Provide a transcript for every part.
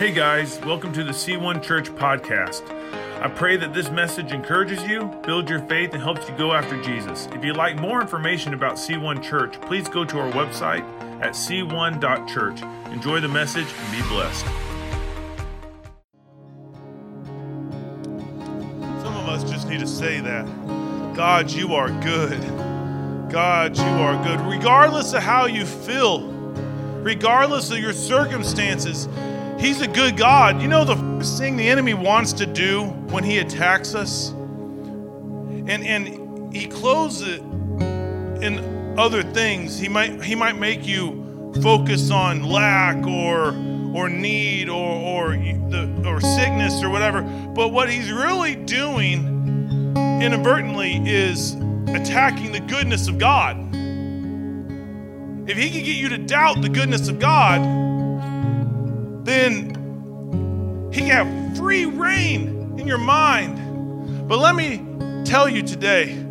Hey guys, welcome to the C1 Church podcast. I pray that this message encourages you, builds your faith, and helps you go after Jesus. If you'd like more information about C1 Church, please go to our website at c1.church. Enjoy the message and be blessed. Some of us just need to say that. God, you are good. God, you are good. Regardless of how you feel, regardless of your circumstances, He's a good God. You know the first thing the enemy wants to do when he attacks us? And and he closes it in other things. He might he might make you focus on lack or or need or or the or sickness or whatever. But what he's really doing inadvertently is attacking the goodness of God. If he can get you to doubt the goodness of God, then He can have free reign in your mind. But let me tell you today,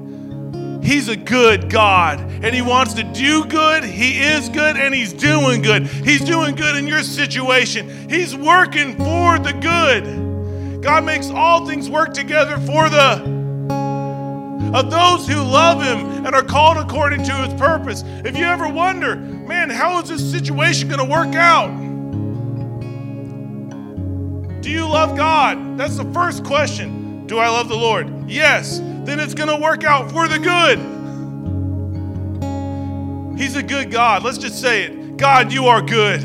He's a good God and He wants to do good. He is good and He's doing good. He's doing good in your situation. He's working for the good. God makes all things work together for the of those who love him and are called according to his purpose. If you ever wonder, man, how is this situation going to work out? Do you love God? That's the first question. Do I love the Lord? Yes. Then it's going to work out for the good. He's a good God. Let's just say it. God, you are good.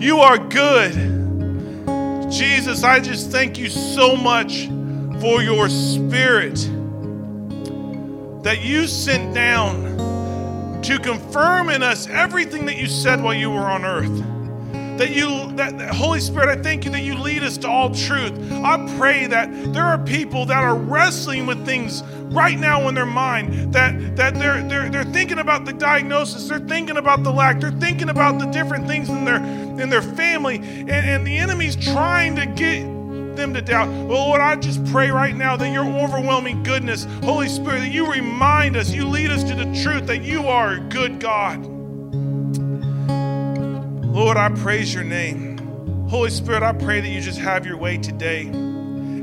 You are good. Jesus, I just thank you so much for your spirit that you sent down to confirm in us everything that you said while you were on earth that you that, that, Holy Spirit, I thank you that you lead us to all truth. I pray that there are people that are wrestling with things right now in their mind that that they're they're they're thinking about the diagnosis, they're thinking about the lack, they're thinking about the different things in their in their family, and, and the enemy's trying to get them to doubt. Well, Lord, I just pray right now that your overwhelming goodness, Holy Spirit, that you remind us, you lead us to the truth that you are a good God. Lord, I praise your name. Holy Spirit, I pray that you just have your way today.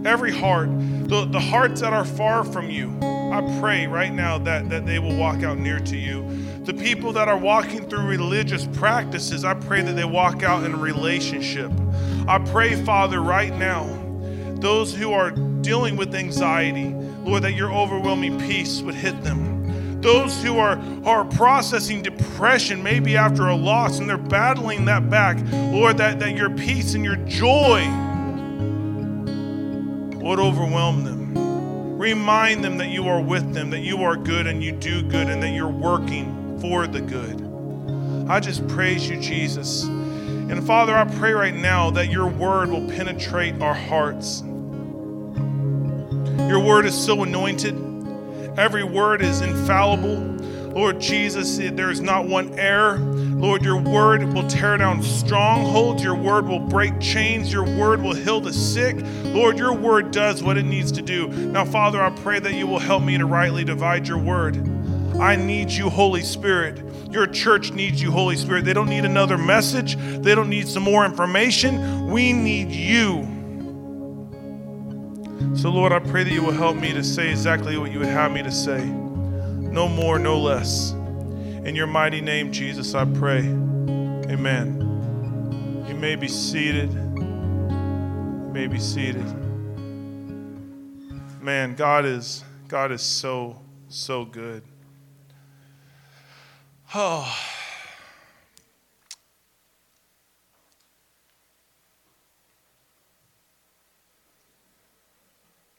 Every heart, the, the hearts that are far from you, I pray right now that, that they will walk out near to you. The people that are walking through religious practices, I pray that they walk out in relationship. I pray, Father, right now, those who are dealing with anxiety, Lord, that your overwhelming peace would hit them those who are, are processing depression, maybe after a loss, and they're battling that back, Lord, that, that your peace and your joy would overwhelm them. Remind them that you are with them, that you are good and you do good, and that you're working for the good. I just praise you, Jesus. And Father, I pray right now that your word will penetrate our hearts. Your word is so anointed. Every word is infallible. Lord Jesus, there is not one error. Lord, your word will tear down strongholds. Your word will break chains. Your word will heal the sick. Lord, your word does what it needs to do. Now, Father, I pray that you will help me to rightly divide your word. I need you, Holy Spirit. Your church needs you, Holy Spirit. They don't need another message, they don't need some more information. We need you. So, Lord, I pray that you will help me to say exactly what you would have me to say. No more, no less. In your mighty name, Jesus, I pray. Amen. You may be seated. You may be seated. Man, God is God is so so good. Oh.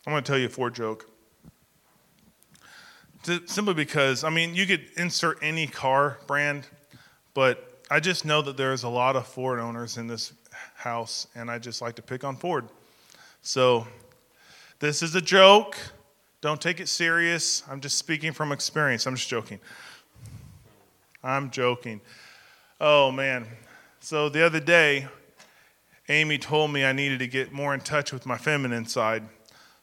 I'm going to tell you a Ford joke. Simply because, I mean, you could insert any car brand, but I just know that there's a lot of Ford owners in this house, and I just like to pick on Ford. So, this is a joke. Don't take it serious. I'm just speaking from experience. I'm just joking. I'm joking. Oh, man. So, the other day, Amy told me I needed to get more in touch with my feminine side.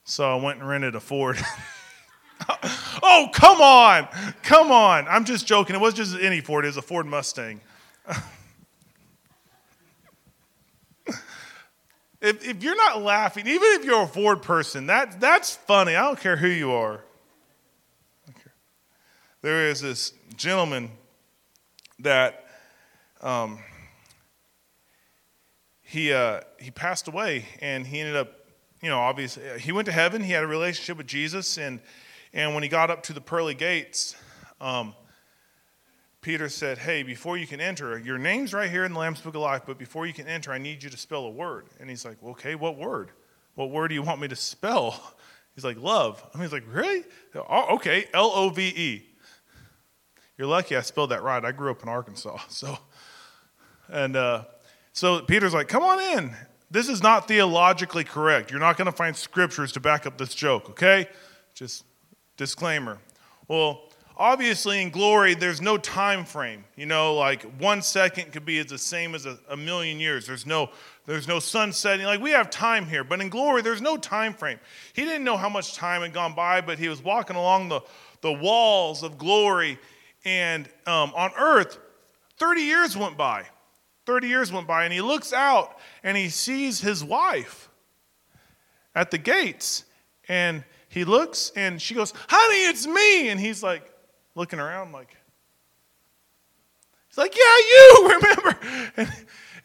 So I went and rented a Ford. oh, come on. Come on. I'm just joking. It wasn't just any Ford, it was a Ford Mustang. If, if you're not laughing, even if you're a Ford person, that, that's funny. I don't care who you are. There is this gentleman that um, he, uh, he passed away and he ended up, you know, obviously, he went to heaven. He had a relationship with Jesus. And, and when he got up to the pearly gates, um, Peter said, Hey, before you can enter, your name's right here in the Lamb's Book of Life, but before you can enter, I need you to spell a word. And he's like, well, Okay, what word? What word do you want me to spell? He's like, Love. I mean, he's like, Really? Oh, okay, L O V E. You're lucky I spelled that right. I grew up in Arkansas. So, and uh, so Peter's like, Come on in. This is not theologically correct. You're not going to find scriptures to back up this joke, okay? Just disclaimer. Well, obviously in glory there's no time frame you know like one second could be as the same as a, a, million years there's no there's no sun setting like we have time here but in glory there's no time frame he didn't know how much time had gone by but he was walking along the, the walls of glory and um, on earth 30 years went by 30 years went by and he looks out and he sees his wife at the gates and he looks and she goes honey it's me and he's like looking around like, he's like, yeah, you remember. And,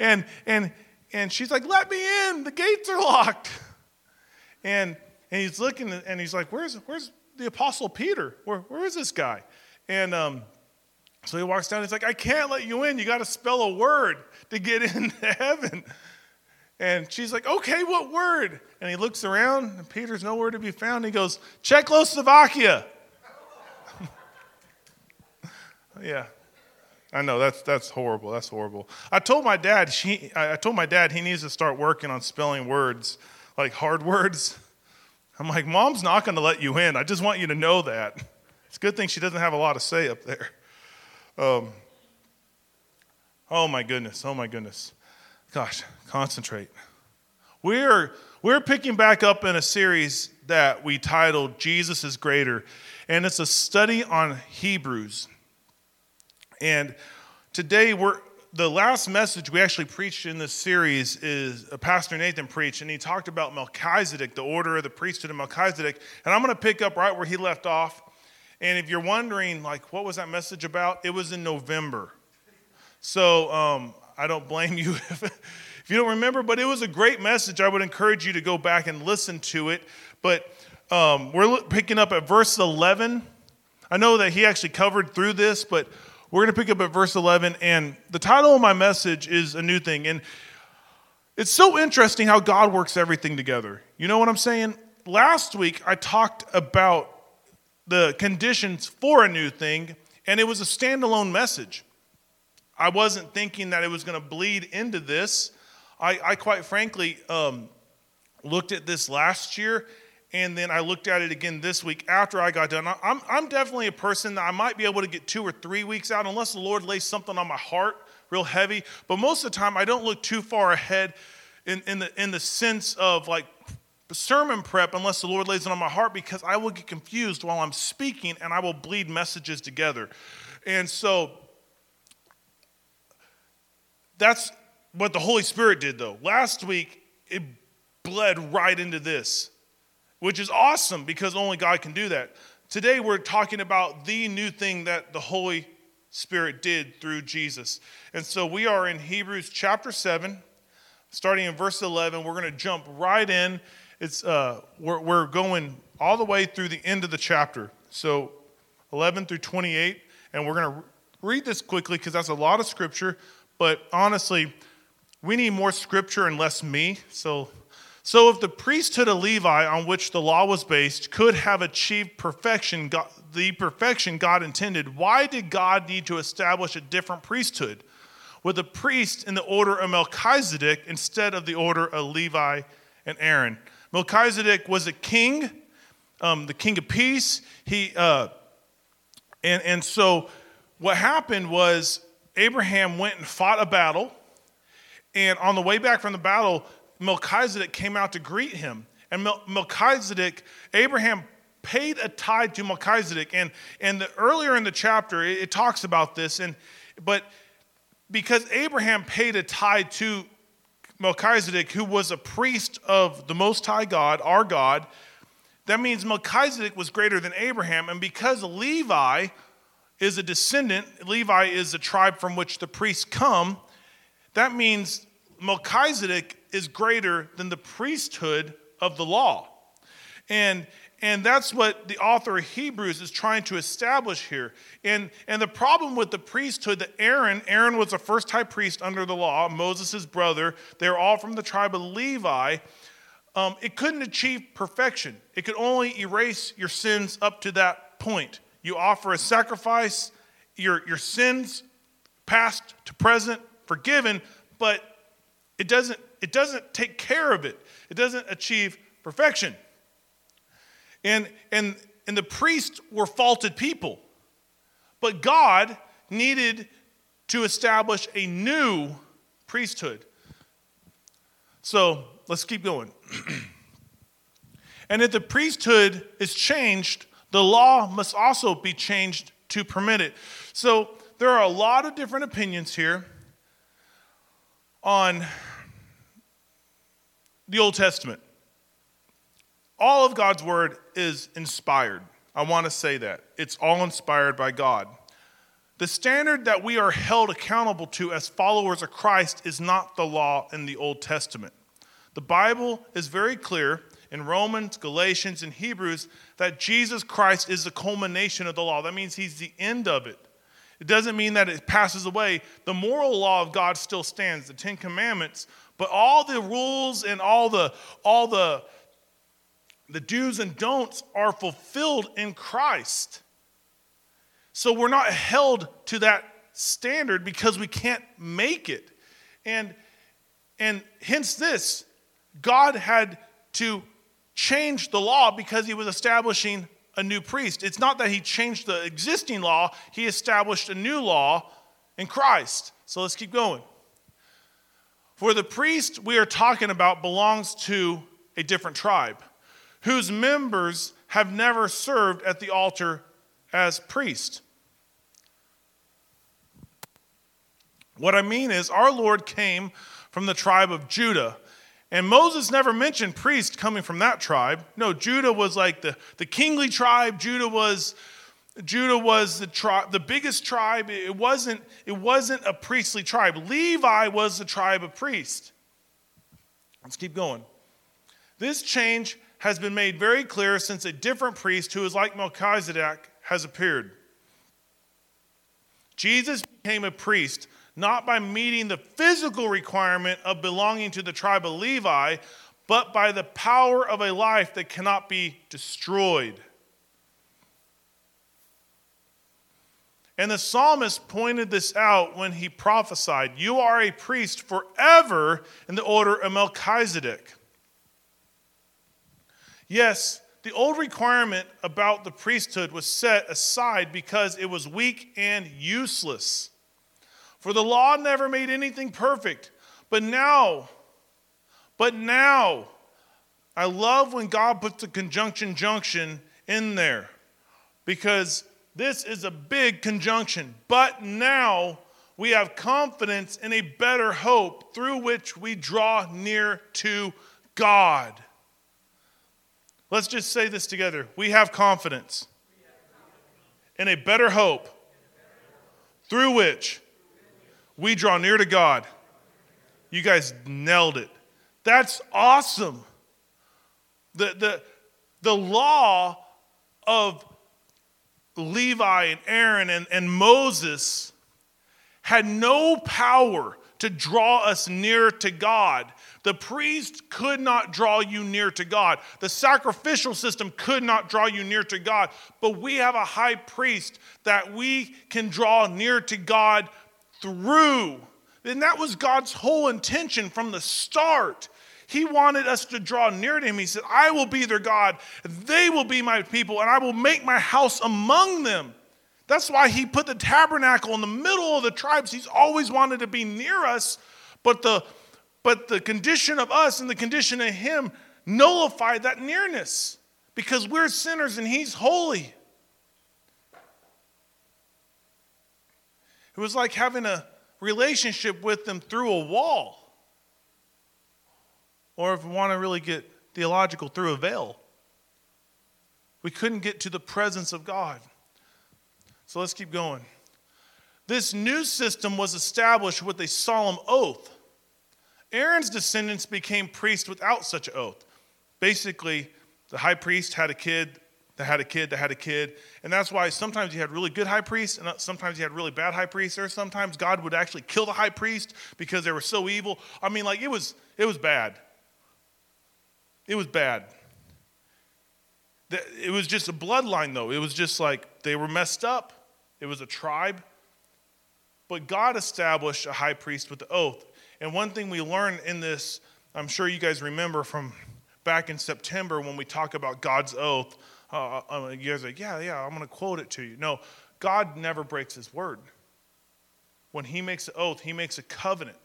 and, and, and she's like, let me in. The gates are locked. And, and he's looking and he's like, where's, where's the apostle Peter? Where, where is this guy? And um, so he walks down. He's like, I can't let you in. You got to spell a word to get into heaven. And she's like, okay, what word? And he looks around, and Peter's nowhere to be found. He goes, Czechoslovakia. Yeah. I know that's that's horrible. That's horrible. I told my dad she I told my dad he needs to start working on spelling words like hard words. I'm like, Mom's not going to let you in. I just want you to know that. It's a good thing she doesn't have a lot to say up there. Um, oh my goodness. Oh my goodness. Gosh, concentrate. We're we're picking back up in a series that we titled Jesus is Greater, and it's a study on Hebrews. And today we're the last message we actually preached in this series is uh, Pastor Nathan preached, and he talked about Melchizedek, the order of the priesthood of Melchizedek. And I'm going to pick up right where he left off. And if you're wondering, like, what was that message about? It was in November. So um, I don't blame you if, if you don't remember, but it was a great message. I would encourage you to go back and listen to it. But um, we're picking up at verse 11. I know that he actually covered through this, but we're going to pick up at verse 11, and the title of my message is A New Thing. And it's so interesting how God works everything together. You know what I'm saying? Last week, I talked about the conditions for a new thing, and it was a standalone message. I wasn't thinking that it was going to bleed into this. I, I quite frankly um, looked at this last year and then I looked at it again this week after I got done. I'm, I'm definitely a person that I might be able to get two or three weeks out unless the Lord lays something on my heart real heavy. But most of the time, I don't look too far ahead in, in, the, in the sense of like sermon prep unless the Lord lays it on my heart because I will get confused while I'm speaking and I will bleed messages together. And so that's what the Holy Spirit did though. Last week, it bled right into this which is awesome because only God can do that. Today, we're talking about the new thing that the Holy Spirit did through Jesus. And so we are in Hebrews chapter 7, starting in verse 11. We're going to jump right in. It's, uh, we're, we're going all the way through the end of the chapter. So 11 through 28. And we're going to read this quickly because that's a lot of scripture. But honestly, we need more scripture and less me. So so, if the priesthood of Levi, on which the law was based, could have achieved perfection, God, the perfection God intended, why did God need to establish a different priesthood with a priest in the order of Melchizedek instead of the order of Levi and Aaron? Melchizedek was a king, um, the king of peace. He, uh, and, and so, what happened was Abraham went and fought a battle. And on the way back from the battle, Melchizedek came out to greet him. And Melchizedek, Abraham paid a tithe to Melchizedek. And, and the, earlier in the chapter, it, it talks about this. And, but because Abraham paid a tithe to Melchizedek, who was a priest of the Most High God, our God, that means Melchizedek was greater than Abraham. And because Levi is a descendant, Levi is the tribe from which the priests come, that means Melchizedek is greater than the priesthood of the law. And, and that's what the author of Hebrews is trying to establish here. And, and the problem with the priesthood that Aaron, Aaron was the first high priest under the law, Moses' brother, they're all from the tribe of Levi. Um, it couldn't achieve perfection. It could only erase your sins up to that point. You offer a sacrifice, your, your sins, past to present, forgiven, but it doesn't, it doesn't take care of it. It doesn't achieve perfection. And, and, and the priests were faulted people. But God needed to establish a new priesthood. So let's keep going. and if the priesthood is changed, the law must also be changed to permit it. So there are a lot of different opinions here on the Old Testament. All of God's word is inspired. I want to say that. It's all inspired by God. The standard that we are held accountable to as followers of Christ is not the law in the Old Testament. The Bible is very clear in Romans, Galatians, and Hebrews that Jesus Christ is the culmination of the law. That means he's the end of it. It doesn't mean that it passes away. The moral law of God still stands, the Ten Commandments, but all the rules and all the all the the do's and don'ts are fulfilled in Christ. So we're not held to that standard because we can't make it. And and hence this, God had to change the law because he was establishing a new priest. It's not that he changed the existing law, he established a new law in Christ. So let's keep going. For the priest we are talking about belongs to a different tribe, whose members have never served at the altar as priest. What I mean is, our Lord came from the tribe of Judah and Moses never mentioned priest coming from that tribe. No, Judah was like the, the kingly tribe. Judah was Judah was the tribe, the biggest tribe. It wasn't, it wasn't a priestly tribe. Levi was the tribe of priests. Let's keep going. This change has been made very clear since a different priest who is like Melchizedek has appeared. Jesus became a priest not by meeting the physical requirement of belonging to the tribe of Levi, but by the power of a life that cannot be destroyed. And the psalmist pointed this out when he prophesied You are a priest forever in the order of Melchizedek. Yes, the old requirement about the priesthood was set aside because it was weak and useless. For the law never made anything perfect. But now, but now, I love when God puts the conjunction junction in there because this is a big conjunction. But now we have confidence in a better hope through which we draw near to God. Let's just say this together. We have confidence in a better hope through which we draw near to God. You guys nailed it. That's awesome. The, the, the law of Levi and Aaron and, and Moses had no power to draw us near to God. The priest could not draw you near to God. The sacrificial system could not draw you near to God. But we have a high priest that we can draw near to God through. And that was God's whole intention from the start. He wanted us to draw near to Him. He said, I will be their God, they will be my people, and I will make my house among them. That's why He put the tabernacle in the middle of the tribes. He's always wanted to be near us, but the, but the condition of us and the condition of Him nullified that nearness because we're sinners and He's holy. It was like having a relationship with them through a wall. Or if we want to really get theological, through a veil. We couldn't get to the presence of God. So let's keep going. This new system was established with a solemn oath. Aaron's descendants became priests without such an oath. Basically, the high priest had a kid that had a kid that had a kid. And that's why sometimes you had really good high priests and sometimes you had really bad high priests. Or sometimes God would actually kill the high priest because they were so evil. I mean, like it was it was bad. It was bad. It was just a bloodline, though. It was just like they were messed up. It was a tribe. But God established a high priest with the oath. And one thing we learned in this, I'm sure you guys remember from back in September when we talk about God's oath. Uh, uh you guys are like, yeah, yeah, I'm going to quote it to you. No, God never breaks his word. When he makes an oath, he makes a covenant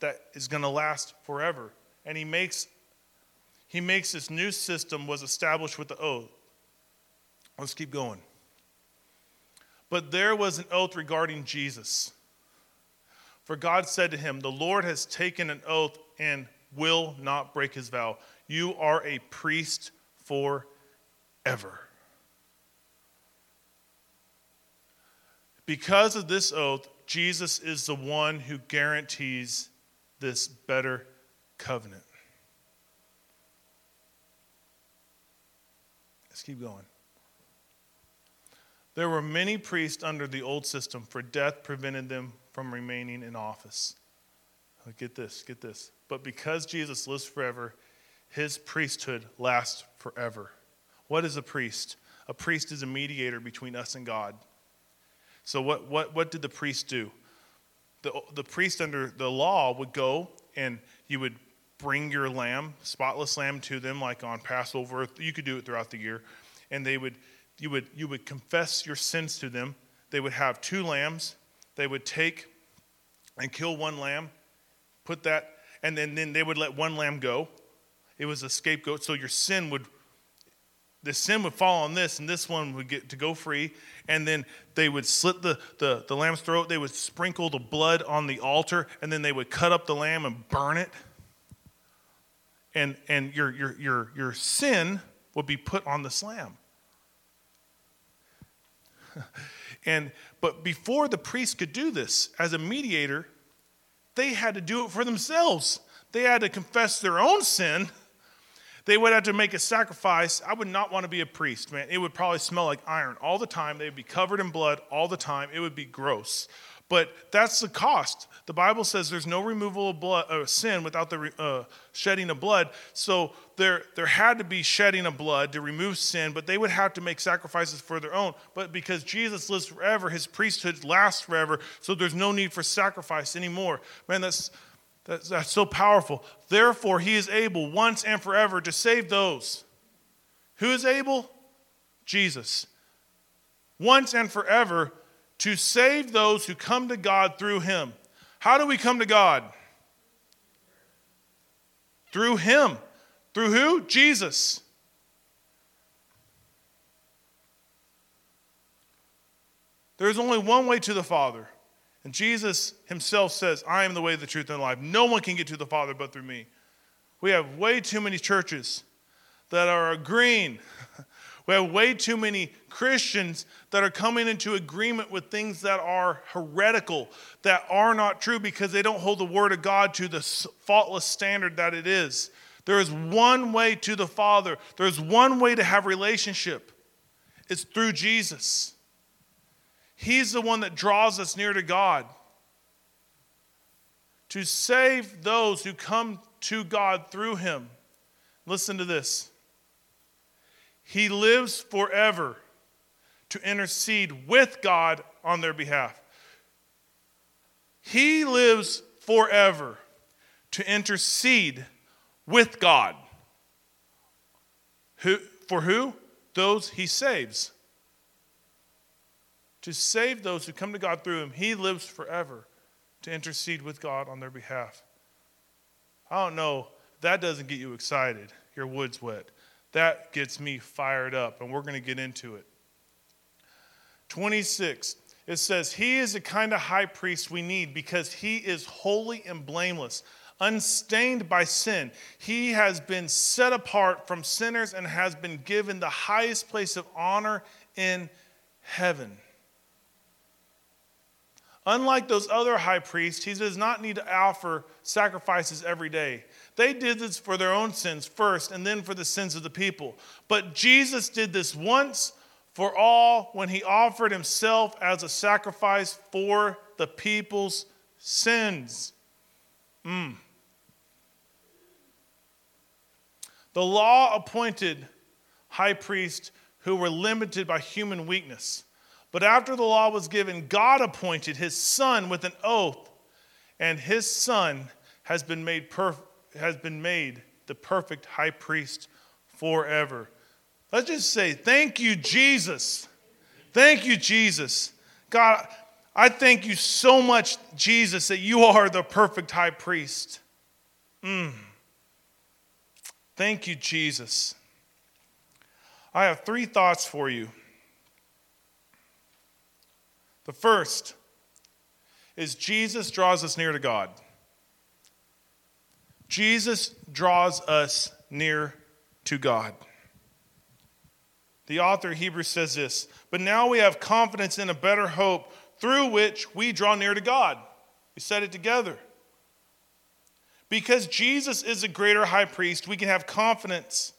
that is going to last forever. And he makes he makes this new system was established with the oath. Let's keep going. But there was an oath regarding Jesus. For God said to him, The Lord has taken an oath and will not break his vow. You are a priest forever. Because of this oath, Jesus is the one who guarantees this better covenant. Let's keep going. There were many priests under the old system, for death prevented them from remaining in office. Get this, get this. But because Jesus lives forever, his priesthood lasts forever. What is a priest? A priest is a mediator between us and God. So, what, what, what did the priest do? The, the priest under the law would go and you would bring your lamb, spotless lamb, to them, like on Passover. You could do it throughout the year, and they would, you would, you would confess your sins to them. They would have two lambs. They would take and kill one lamb, put that, and then, then they would let one lamb go. It was a scapegoat, so your sin would the sin would fall on this, and this one would get to go free. And then they would slit the, the, the lamb's throat. They would sprinkle the blood on the altar, and then they would cut up the lamb and burn it and, and your, your, your, your sin would be put on the lamb. and but before the priest could do this as a mediator, they had to do it for themselves. They had to confess their own sin. They would have to make a sacrifice. I would not want to be a priest, man. It would probably smell like iron all the time. They would be covered in blood all the time. It would be gross. But that's the cost. The Bible says there's no removal of blood, uh, sin without the uh, shedding of blood. So there, there had to be shedding of blood to remove sin, but they would have to make sacrifices for their own. But because Jesus lives forever, his priesthood lasts forever, so there's no need for sacrifice anymore. Man, that's, that's, that's so powerful. Therefore, he is able once and forever to save those. Who is able? Jesus. Once and forever to save those who come to God through him. How do we come to God? Through him. Through who? Jesus. There's only one way to the Father. And Jesus himself says, I am the way, the truth, and the life. No one can get to the Father but through me. We have way too many churches that are agreeing we have way too many Christians that are coming into agreement with things that are heretical, that are not true because they don't hold the Word of God to the faultless standard that it is. There is one way to the Father, there's one way to have relationship. It's through Jesus. He's the one that draws us near to God. To save those who come to God through Him. Listen to this. He lives forever to intercede with God on their behalf. He lives forever to intercede with God. Who, for who? Those he saves. To save those who come to God through him, he lives forever to intercede with God on their behalf. I don't know, that doesn't get you excited. Your wood's wet. That gets me fired up, and we're going to get into it. 26, it says, He is the kind of high priest we need because he is holy and blameless, unstained by sin. He has been set apart from sinners and has been given the highest place of honor in heaven. Unlike those other high priests, he does not need to offer sacrifices every day. They did this for their own sins first and then for the sins of the people. But Jesus did this once for all when he offered himself as a sacrifice for the people's sins. Mm. The law appointed high priests who were limited by human weakness. But after the law was given, God appointed his son with an oath, and his son has been made, perf- has been made the perfect high priest forever. Let's just say, Thank you, Jesus. Thank you, Jesus. God, I thank you so much, Jesus, that you are the perfect high priest. Mm. Thank you, Jesus. I have three thoughts for you. The first is Jesus draws us near to God. Jesus draws us near to God. The author Hebrews says this But now we have confidence in a better hope through which we draw near to God. We said it together. Because Jesus is a greater high priest, we can have confidence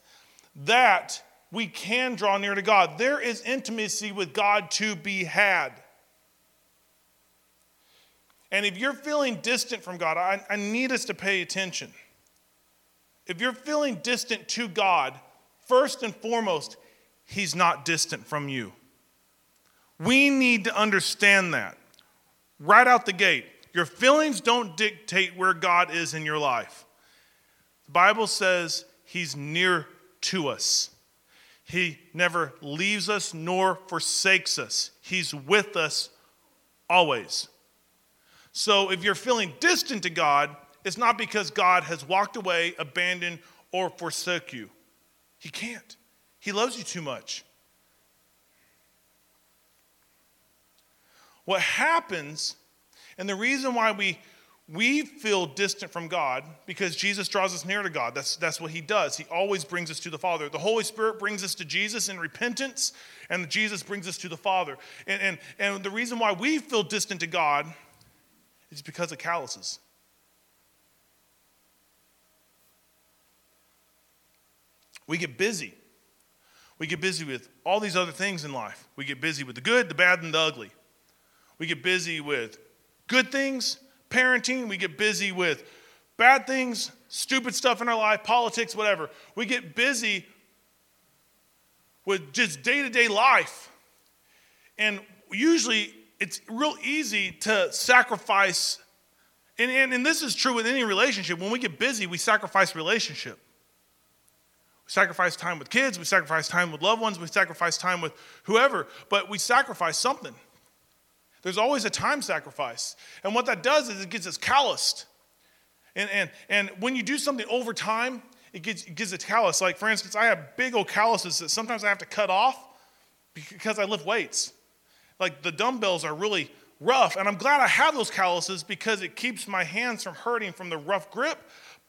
that we can draw near to God. There is intimacy with God to be had. And if you're feeling distant from God, I, I need us to pay attention. If you're feeling distant to God, first and foremost, He's not distant from you. We need to understand that right out the gate. Your feelings don't dictate where God is in your life. The Bible says He's near to us. He never leaves us nor forsakes us. He's with us always. So if you're feeling distant to God, it's not because God has walked away, abandoned, or forsook you. He can't. He loves you too much. What happens, and the reason why we we feel distant from God because Jesus draws us near to God. That's, that's what He does. He always brings us to the Father. The Holy Spirit brings us to Jesus in repentance, and Jesus brings us to the Father. And, and, and the reason why we feel distant to God it's because of calluses. We get busy. We get busy with all these other things in life. We get busy with the good, the bad, and the ugly. We get busy with good things, parenting. We get busy with bad things, stupid stuff in our life, politics, whatever. We get busy with just day to day life. And usually it's real easy to sacrifice, and, and, and this is true with any relationship. When we get busy, we sacrifice relationship. We sacrifice time with kids, we sacrifice time with loved ones, we sacrifice time with whoever, but we sacrifice something. There's always a time sacrifice. And what that does is it gets us calloused. And, and, and when you do something over time, it gets, it gets it callous. Like, for instance, I have big old calluses that sometimes I have to cut off because I lift weights like the dumbbells are really rough. And I'm glad I have those calluses because it keeps my hands from hurting from the rough grip.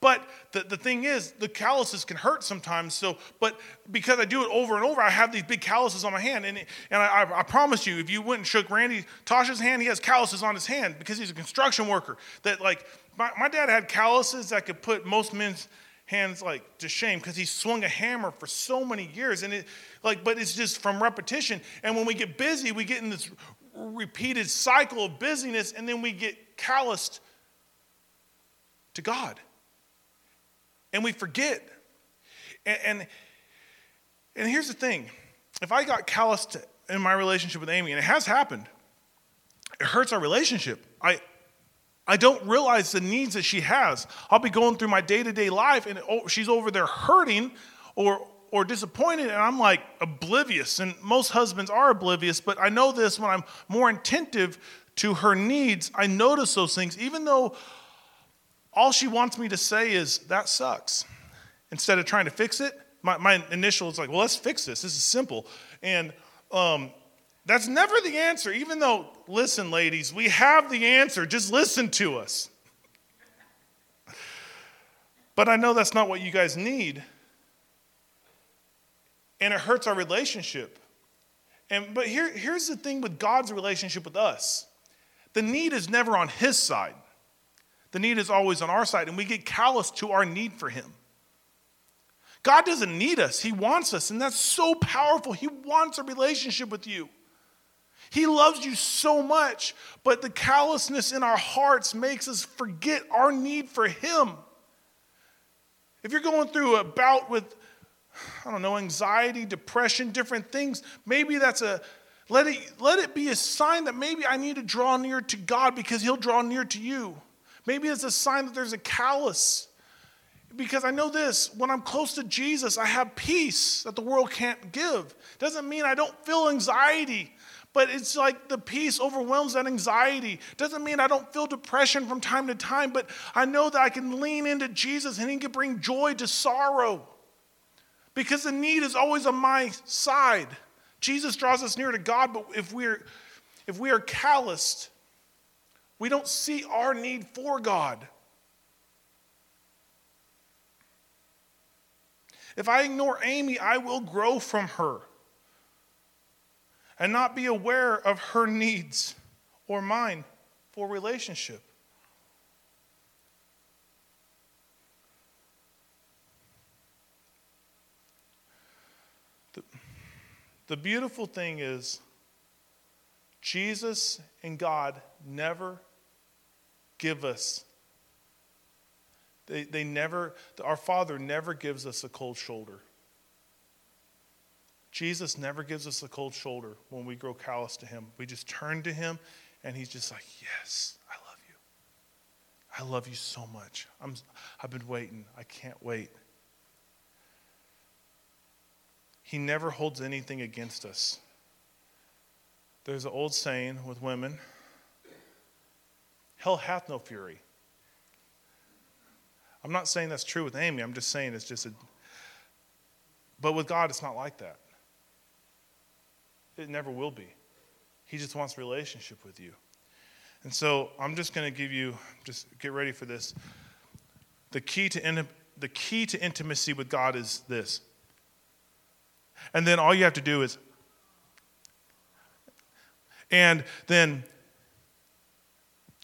But the, the thing is, the calluses can hurt sometimes. So, but because I do it over and over, I have these big calluses on my hand. And, and I, I, I promise you, if you went and shook Randy Tosh's hand, he has calluses on his hand because he's a construction worker. That, like, my, my dad had calluses that could put most men's hands like to shame because he swung a hammer for so many years and it like but it's just from repetition. And when we get busy we get in this repeated cycle of busyness and then we get calloused to god. And we forget. And and, and here's the thing. If i got calloused in my relationship with amy and it has happened it hurts our relationship. I I don't realize the needs that she has. I'll be going through my day to day life and oh, she's over there hurting or, or disappointed, and I'm like oblivious. And most husbands are oblivious, but I know this when I'm more attentive to her needs, I notice those things, even though all she wants me to say is, that sucks. Instead of trying to fix it, my, my initial is like, well, let's fix this. This is simple. And um, that's never the answer, even though, listen, ladies, we have the answer. Just listen to us. But I know that's not what you guys need. And it hurts our relationship. And but here, here's the thing with God's relationship with us. The need is never on his side. The need is always on our side, and we get callous to our need for him. God doesn't need us, He wants us, and that's so powerful. He wants a relationship with you. He loves you so much, but the callousness in our hearts makes us forget our need for Him. If you're going through a bout with, I don't know, anxiety, depression, different things, maybe that's a, let it, let it be a sign that maybe I need to draw near to God because He'll draw near to you. Maybe it's a sign that there's a callous because I know this when I'm close to Jesus, I have peace that the world can't give. Doesn't mean I don't feel anxiety, but it's like the peace overwhelms that anxiety. Doesn't mean I don't feel depression from time to time, but I know that I can lean into Jesus and He can bring joy to sorrow because the need is always on my side. Jesus draws us near to God, but if we're if we are calloused, we don't see our need for God. If I ignore Amy, I will grow from her and not be aware of her needs or mine for relationship. The, beautiful thing is, Jesus and God never give us they, they never, our Father never gives us a cold shoulder. Jesus never gives us a cold shoulder when we grow callous to Him. We just turn to Him, and He's just like, Yes, I love you. I love you so much. I'm, I've been waiting. I can't wait. He never holds anything against us. There's an old saying with women hell hath no fury. I'm not saying that's true with Amy. I'm just saying it's just a. But with God, it's not like that. It never will be. He just wants relationship with you. And so I'm just going to give you, just get ready for this. The key to, the key to intimacy with God is this. And then all you have to do is, and then,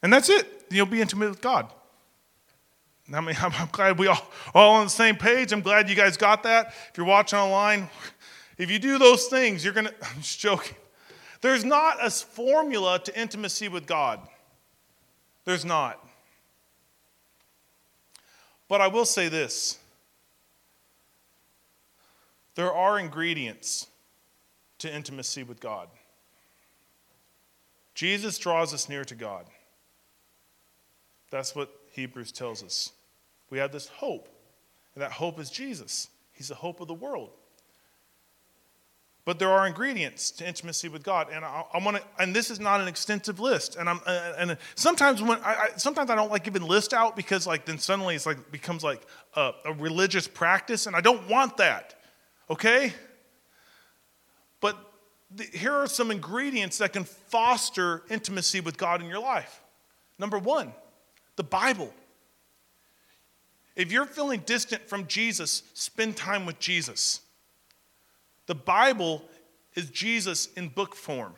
and that's it. You'll be intimate with God. I mean, I'm, glad we all all on the same page. I'm glad you guys got that. If you're watching online, if you do those things, you're gonna. I'm just joking. There's not a formula to intimacy with God. There's not. But I will say this there are ingredients to intimacy with God. Jesus draws us near to God. That's what Hebrews tells us. We have this hope, and that hope is Jesus. He's the hope of the world. But there are ingredients to intimacy with God, and I, I want to. And this is not an extensive list. And I'm. Uh, and sometimes when I, I, sometimes I don't like giving list out because like then suddenly it's like becomes like a, a religious practice, and I don't want that. Okay. But the, here are some ingredients that can foster intimacy with God in your life. Number one, the Bible. If you're feeling distant from Jesus, spend time with Jesus. The Bible is Jesus in book form.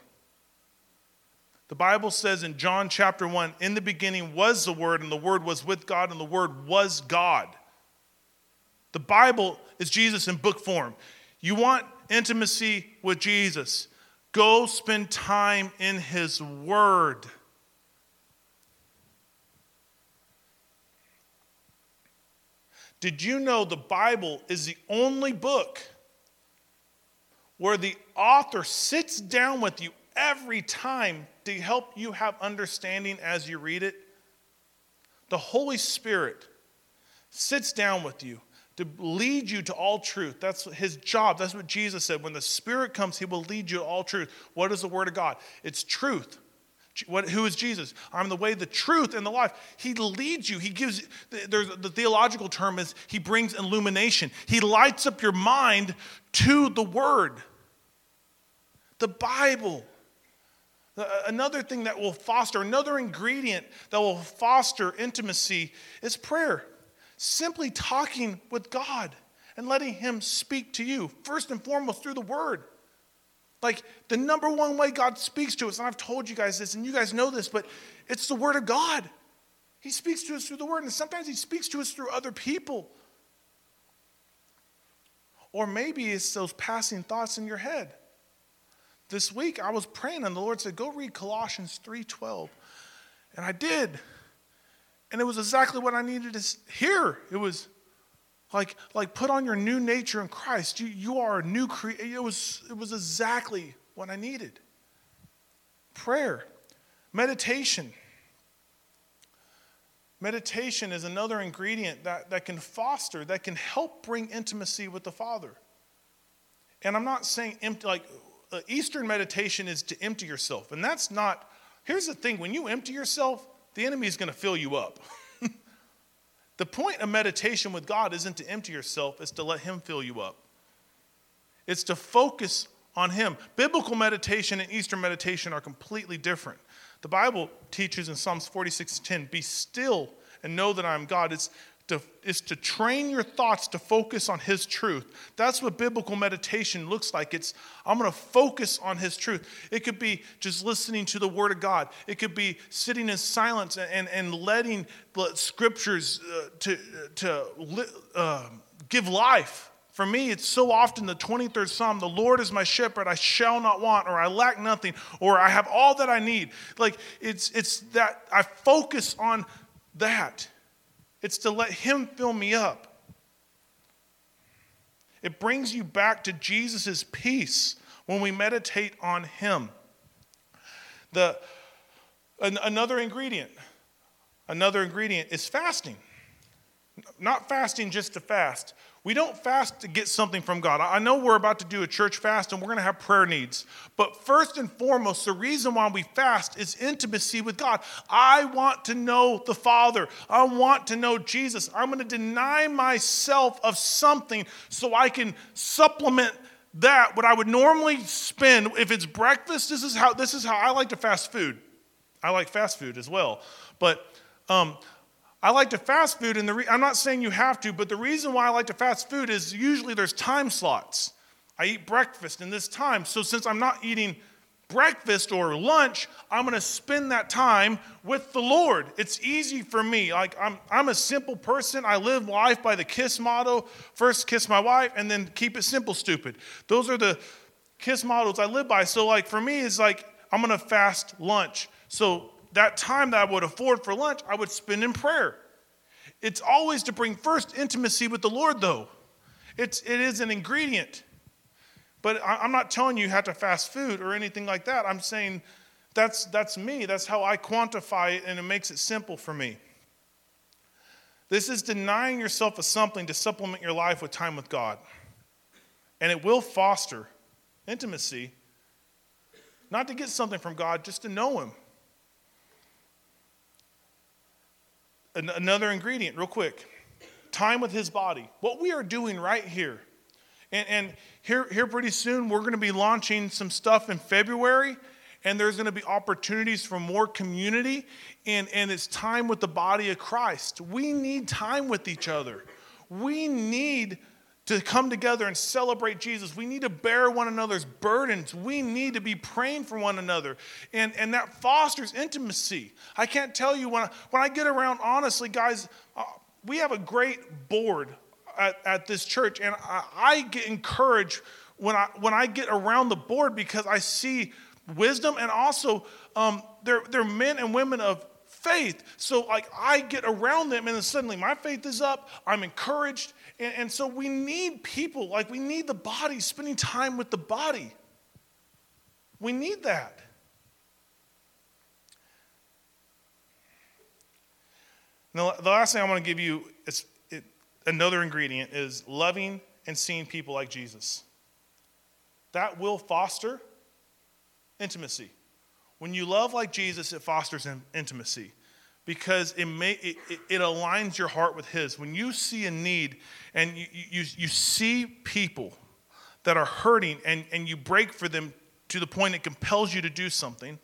The Bible says in John chapter 1 In the beginning was the Word, and the Word was with God, and the Word was God. The Bible is Jesus in book form. You want intimacy with Jesus, go spend time in His Word. Did you know the Bible is the only book where the author sits down with you every time to help you have understanding as you read it? The Holy Spirit sits down with you to lead you to all truth. That's his job. That's what Jesus said. When the Spirit comes, he will lead you to all truth. What is the Word of God? It's truth. What, who is Jesus? I'm the way, the truth, and the life. He leads you. He gives, there's, the theological term is he brings illumination. He lights up your mind to the Word. The Bible. Another thing that will foster, another ingredient that will foster intimacy is prayer. simply talking with God and letting Him speak to you, first and foremost through the Word. Like the number one way God speaks to us, and I've told you guys this, and you guys know this, but it's the Word of God. He speaks to us through the Word, and sometimes He speaks to us through other people. Or maybe it's those passing thoughts in your head. This week I was praying, and the Lord said, Go read Colossians 3:12. And I did. And it was exactly what I needed to hear. It was like, like put on your new nature in Christ. You, you are a new creator. It was, it was exactly what I needed. Prayer, meditation. Meditation is another ingredient that, that can foster, that can help bring intimacy with the Father. And I'm not saying empty, like Eastern meditation is to empty yourself. And that's not, here's the thing when you empty yourself, the enemy is going to fill you up. the point of meditation with God isn't to empty yourself, it's to let Him fill you up. It's to focus on Him. Biblical meditation and Eastern meditation are completely different. The Bible teaches in Psalms 46:10, "Be still and know that I am God." It's to, is to train your thoughts to focus on His truth. That's what biblical meditation looks like. It's, I'm going to focus on His truth. It could be just listening to the Word of God, it could be sitting in silence and, and, letting the scriptures uh, to, to uh, give life. For me, it's so often the 23rd Psalm the Lord is my shepherd, I shall not want, or I lack nothing, or I have all that I need. Like, it's, it's that I focus on that. It's to let Him fill me up. It brings you back to Jesus' peace when we meditate on Him. The, an, another ingredient, another ingredient is fasting. Not fasting just to fast, we don't fast to get something from God. I know we're about to do a church fast and we're going to have prayer needs. But first and foremost, the reason why we fast is intimacy with God. I want to know the Father. I want to know Jesus. I'm going to deny myself of something so I can supplement that what I would normally spend if it's breakfast. This is how this is how I like to fast food. I like fast food as well. But um, I like to fast food, and the re- I'm not saying you have to, but the reason why I like to fast food is usually there's time slots. I eat breakfast in this time. So since I'm not eating breakfast or lunch, I'm going to spend that time with the Lord. It's easy for me. Like I'm, I'm a simple person. I live life by the KISS motto: first kiss my wife, and then keep it simple, stupid. Those are the KISS models I live by. So like for me, it's like I'm going to fast lunch. So that time that I would afford for lunch, I would spend in prayer. It's always to bring first intimacy with the Lord, though. It's, it is an ingredient. But I'm not telling you you have to fast food or anything like that. I'm saying that's, that's me. That's how I quantify it, and it makes it simple for me. This is denying yourself of something to supplement your life with time with God. And it will foster intimacy, not to get something from God, just to know Him. Another ingredient, real quick time with his body. What we are doing right here. And, and here, here, pretty soon, we're going to be launching some stuff in February, and there's going to be opportunities for more community, and, and it's time with the body of Christ. We need time with each other. We need to come together and celebrate Jesus. We need to bear one another's burdens. We need to be praying for one another. And, and that fosters intimacy. I can't tell you when I, when I get around, honestly, guys, uh, we have a great board at, at this church, and I, I get encouraged when I, when I get around the board because I see wisdom and also um, they're, they're men and women of faith. So, like, I get around them, and then suddenly my faith is up. I'm encouraged. And, and so, we need people, like, we need the body spending time with the body. We need that. Now, the last thing I want to give you is it, another ingredient is loving and seeing people like Jesus. That will foster intimacy. When you love like Jesus, it fosters intimacy because it, may, it, it, aligns your heart with His. When you see a need and you, you, you see people that are hurting and, and you break for them to the point it compels you to do something,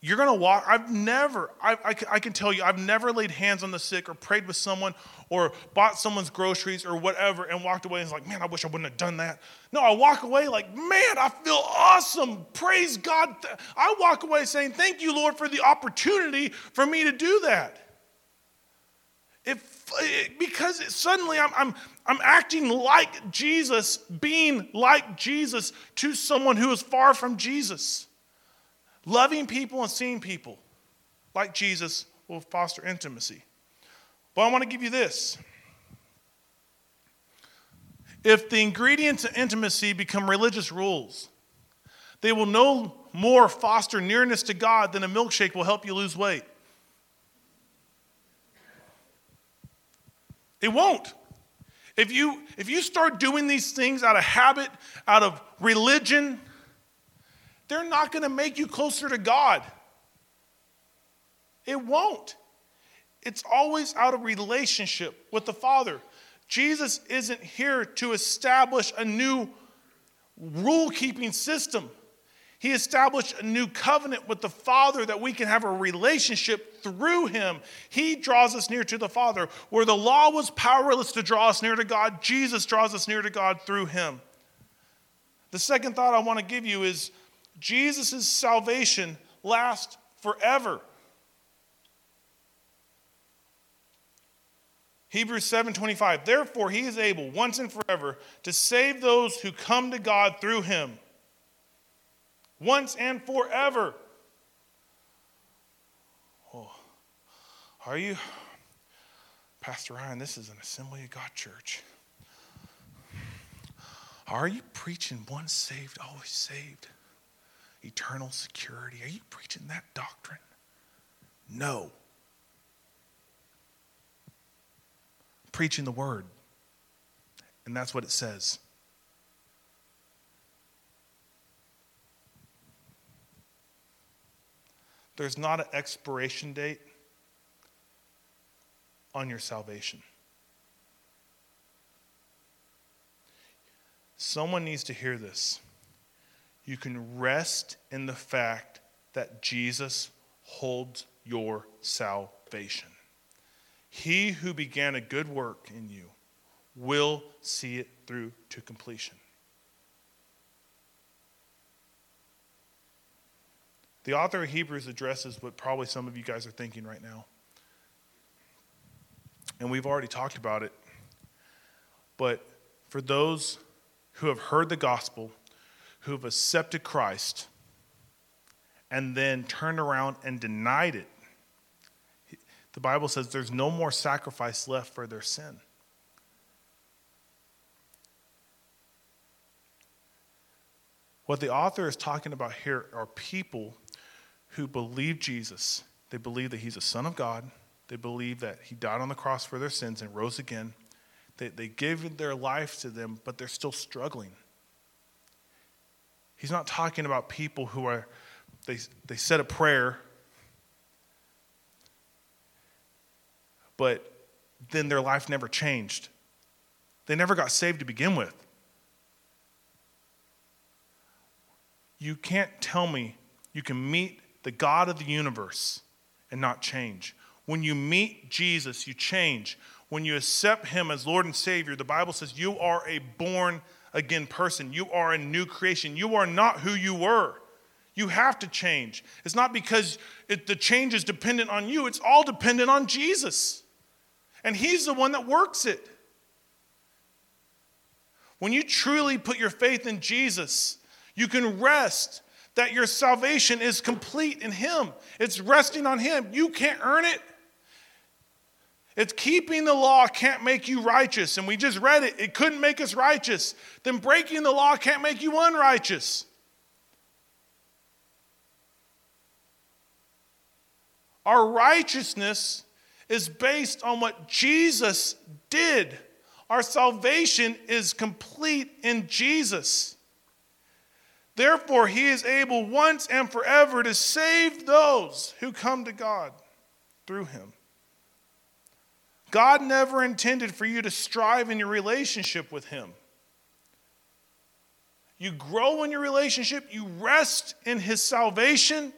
you're going to walk. I've never, I, I, I, can tell you, I've never laid hands on the sick or prayed with someone or bought someone's groceries or whatever and walked away and was like, man, I wish I wouldn't have done that. No, I walk away like, man, I feel awesome. Praise God. I walk away saying, thank you, Lord, for the opportunity for me to do that. If, because suddenly I'm, I'm, I'm acting like Jesus, being like Jesus to someone who is far from Jesus. Loving people and seeing people like Jesus will foster intimacy. But I want to give you this. If the ingredients of intimacy become religious rules, they will no more foster nearness to God than a milkshake will help you lose weight. It won't. If you, if you start doing these things out of habit, out of religion, they're not going to make you closer to God. It won't. It's always out of relationship with the Father. Jesus isn't here to establish a new rule keeping system. He established a new covenant with the Father that we can have a relationship through Him. He draws us near to the Father. Where the law was powerless to draw us near to God, Jesus draws us near to God through Him. The second thought I want to give you is Jesus' salvation lasts forever. Hebrews 7:25 Therefore he is able once and forever to save those who come to God through him once and forever. Oh, are you Pastor Ryan, this is an Assembly of God church. Are you preaching once saved, always saved? Eternal security. Are you preaching that doctrine? No. Preaching the word. And that's what it says. There's not an expiration date on your salvation. Someone needs to hear this you can rest in the fact that Jesus holds your salvation. He who began a good work in you will see it through to completion. The author of Hebrews addresses what probably some of you guys are thinking right now. And we've already talked about it. But for those who have heard the gospel who have accepted Christ and then turned around and denied it, the Bible says there's no more sacrifice left for their sin. What the author is talking about here are people who believe Jesus. They believe that he's a son of God. They believe that he died on the cross for their sins and rose again. They, they give their life to them, but they're still struggling. He's not talking about people who are, they, they said a prayer, but then their life never changed. They never got saved to begin with. You can't tell me you can meet the God of the universe and not change. When you meet Jesus, you change. When you accept Him as Lord and Savior, the Bible says you are a born again person. You are a new creation. You are not who you were. You have to change. It's not because it, the change is dependent on you, it's all dependent on Jesus. And He's the one that works it. When you truly put your faith in Jesus, you can rest that your salvation is complete in Him. It's resting on Him. You can't earn it. It's keeping the law can't make you righteous. And we just read it. It couldn't make us righteous. Then breaking the law can't make you unrighteous. Our righteousness is based on what Jesus did. Our salvation is complete in Jesus. Therefore, he is able once and forever to save those who come to God through him. God never intended for you to strive in your relationship with Him. You grow in your relationship, you rest in His salvation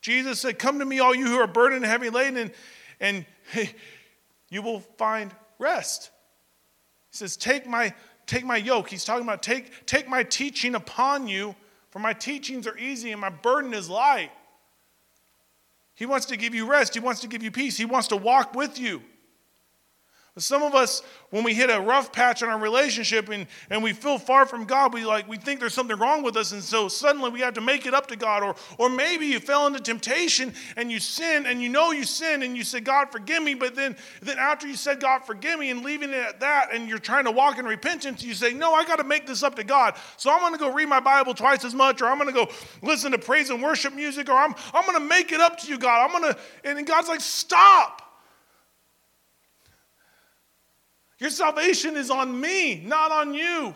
Jesus said, Come to me, all you who are burdened and heavy laden, and, and you will find rest. He says, Take my, take my yoke. He's talking about take, take my teaching upon you, for my teachings are easy and my burden is light. He wants to give you rest. He wants to give you peace. He wants to walk with you. Some of us, when we hit a rough patch in our relationship and, and we feel far from God, we like we think there's something wrong with us, and so suddenly we have to make it up to God. Or or maybe you fell into temptation and you sinned and you know you sinned and you said, God forgive me, but then, then after you said God forgive me and leaving it at that and you're trying to walk in repentance, you say, No, I gotta make this up to God. So I'm gonna go read my Bible twice as much, or I'm gonna go listen to praise and worship music, or I'm I'm gonna make it up to you, God. I'm gonna and God's like, stop. Your salvation is on me, not on you.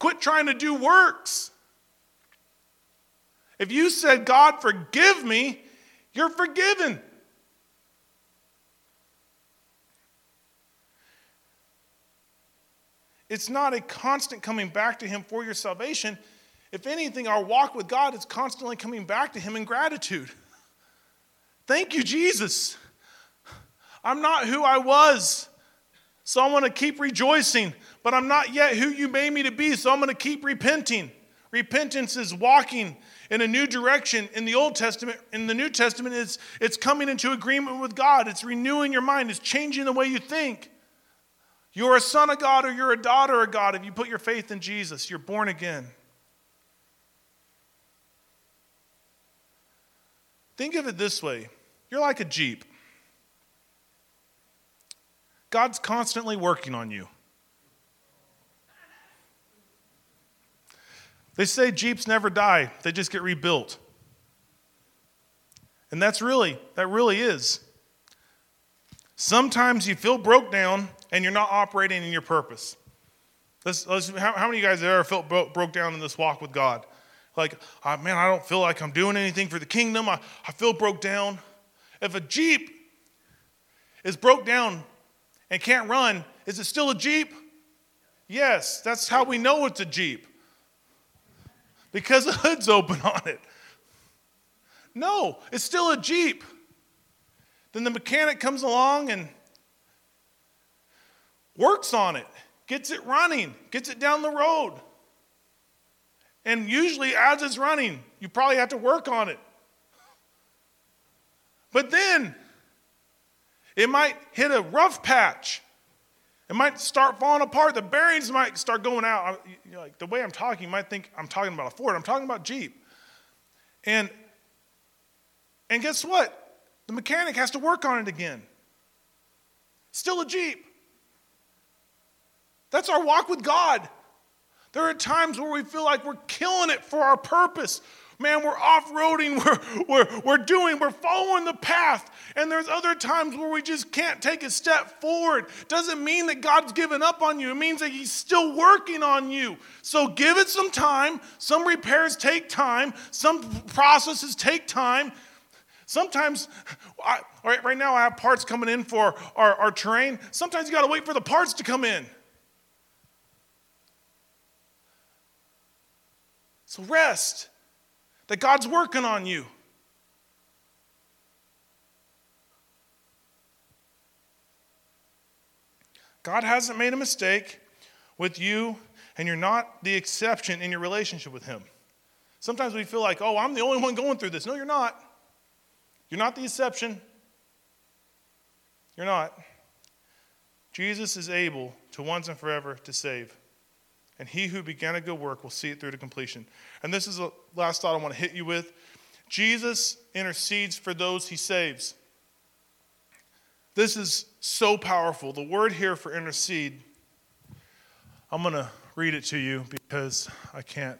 Quit trying to do works. If you said, God, forgive me, you're forgiven. It's not a constant coming back to Him for your salvation. If anything, our walk with God is constantly coming back to Him in gratitude. Thank you, Jesus. I'm not who I was. So I'm going to keep rejoicing, but I'm not yet who you made me to be, so I'm going to keep repenting. Repentance is walking in a new direction. In the Old Testament, in the New Testament, it's, it's coming into agreement with God. It's renewing your mind. It's changing the way you think. You're a son of God or you're a daughter of God if you put your faith in Jesus. You're born again. Think of it this way you're like a Jeep. God's constantly working on you. They say Jeeps never die, they just get rebuilt. And that's really, that really is. Sometimes you feel broke down and you're not operating in your purpose. Let's, let's, how, how, many of you guys have ever felt broke, broke down in this walk with God? Like, oh, man, I don't feel like I'm doing anything for the kingdom. I, I feel broke down. If a Jeep is broke down and can't run, is it still a Jeep? Yes, that's how we know it's a Jeep. Because the hood's open on it. No, it's still a Jeep. Then the mechanic comes along and works on it, gets it running, gets it down the road. And usually, as it's running, you probably have to work on it. But then it might hit a rough patch. It might start falling apart. The bearings might start going out. You know, like the way I'm talking, you might think I'm talking about a Ford. I'm talking about Jeep. And, and guess what? The mechanic has to work on it again. Still a Jeep. That's our walk with God. There are times where we feel like we're killing it for our purpose. Man, we're off roading, we're, we're, we're doing, we're following the path. And there's other times where we just can't take a step forward. Doesn't mean that God's given up on you, it means that He's still working on you. So give it some time. Some repairs take time, some processes take time. Sometimes, I, right, right now, I have parts coming in for our, our terrain. Sometimes you got to wait for the parts to come in. So rest that God's working on you. God hasn't made a mistake with you, and you're not the exception in your relationship with Him. Sometimes we feel like, oh, I'm the only one going through this. No, you're not. You're not the exception. You're not. Jesus is able to once and forever to save and he who began a good work will see it through to completion. And this is the last thought I want to hit you with. Jesus intercedes for those he saves. This is so powerful. The word here for intercede, I'm going to read it to you because I can't,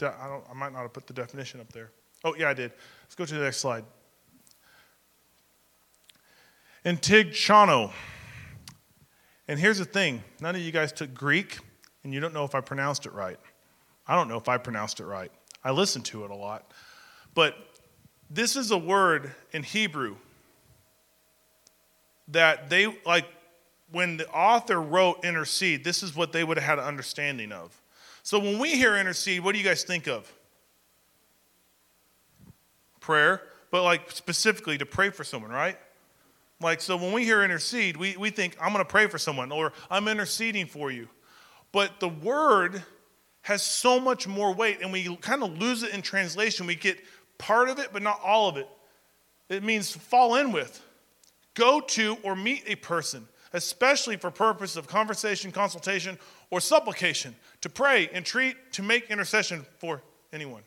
I, don't, I might not have put the definition up there. Oh, yeah, I did. Let's go to the next slide. Antigchano. And here's the thing none of you guys took Greek and you don't know if I pronounced it right. I don't know if I pronounced it right. I listen to it a lot. But this is a word in Hebrew that they, like, when the author wrote intercede, this is what they would have had an understanding of. So when we hear intercede, what do you guys think of? Prayer. but like specifically to pray for someone, right? Like, so when we hear intercede, we, we think, I'm going to pray for someone or I'm interceding for you. But the word has so much more weight, and we kind of lose it in translation. We get part of it, but not all of it. It means fall in with, go to, or meet a person, especially for purpose of conversation, consultation, or supplication, to pray, entreat, to make intercession for anyone.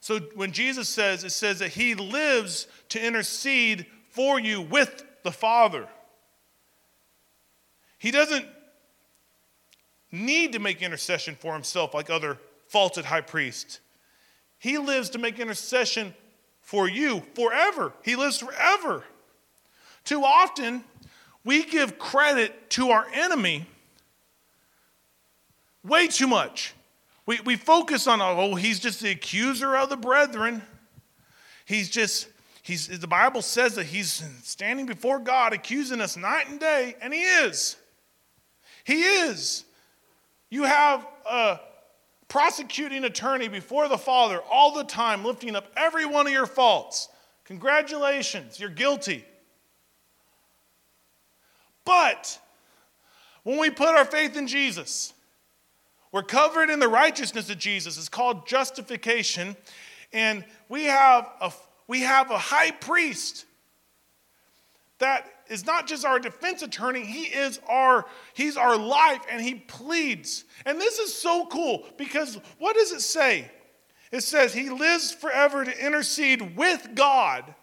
So when Jesus says, it says that he lives to intercede for you with the Father. He doesn't need to make intercession for himself like other faulted high priests. He lives to make intercession for you forever. He lives forever. Too often, we give credit to our enemy way too much. We, we focus on, oh, oh he's just the accuser of the brethren. He's just, he's, the Bible says that he's standing before God accusing us night and day, and he is. He is. You have a prosecuting attorney before the Father all the time, lifting up every one of your faults. Congratulations, you're guilty. But when we put our faith in Jesus, we're covered in the righteousness of Jesus. It's called justification. And we have a, we have a high priest that is not just our defense attorney, he is our he's our life and he pleads. And this is so cool because what does it say? It says he lives forever to intercede with God.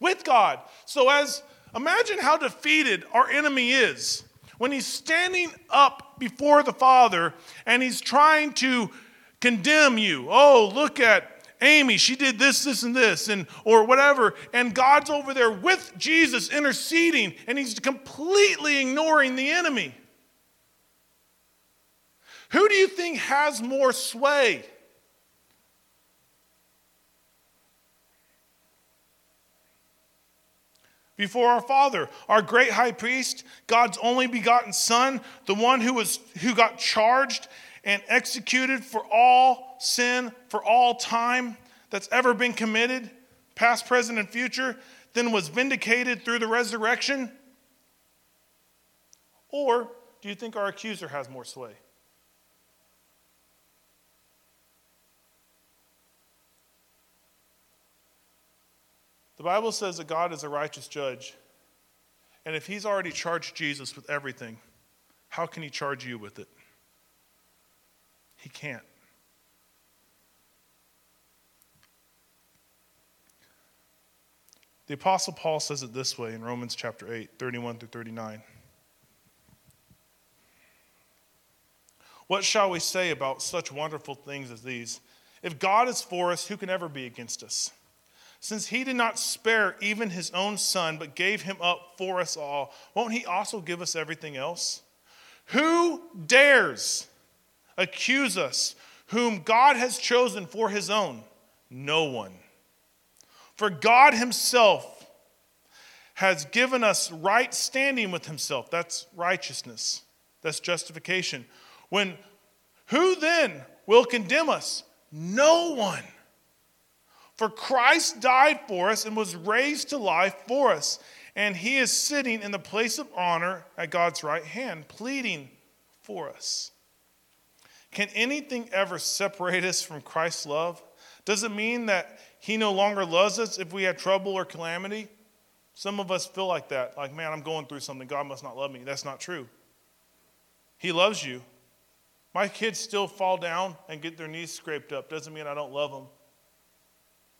With God. So as imagine how defeated our enemy is when he's standing up before the Father and he's trying to condemn you. Oh, look at Amy, she did this, this, and this, and or whatever, and God's over there with Jesus interceding, and he's completely ignoring the enemy. Who do you think has more sway? before our Father, our great high priest, God's only begotten Son, the one who, was, who got charged and executed for all sin, for all time that's ever been committed, past, present, and future, then was vindicated through the resurrection? Or do you think our accuser has more sway? The Bible says that God is a righteous judge. And if he's already charged Jesus with everything, how can he charge you with it? He can't. The Apostle Paul says it this way in Romans chapter 8, 31 through 39. What shall we say about such wonderful things as these? If God is for us, who can ever be against us? Since he did not spare even his own son, but gave him up for us all, won't he also give us everything else? Who dares accuse us, whom God has chosen for his own? No one. For God himself has given us right standing with himself. That's righteousness, that's justification. When who then will condemn us? No one. For Christ died for us and was raised to life for us. And he is sitting in the place of honor at God's right hand, pleading for us. Can anything ever separate us from Christ's love? Does it mean that he no longer loves us if we have trouble or calamity? Some of us feel like that. Like, man, I'm going through something. God must not love me. That's not true. He loves you. My kids still fall down and get their knees scraped up. Doesn't mean I don't love them.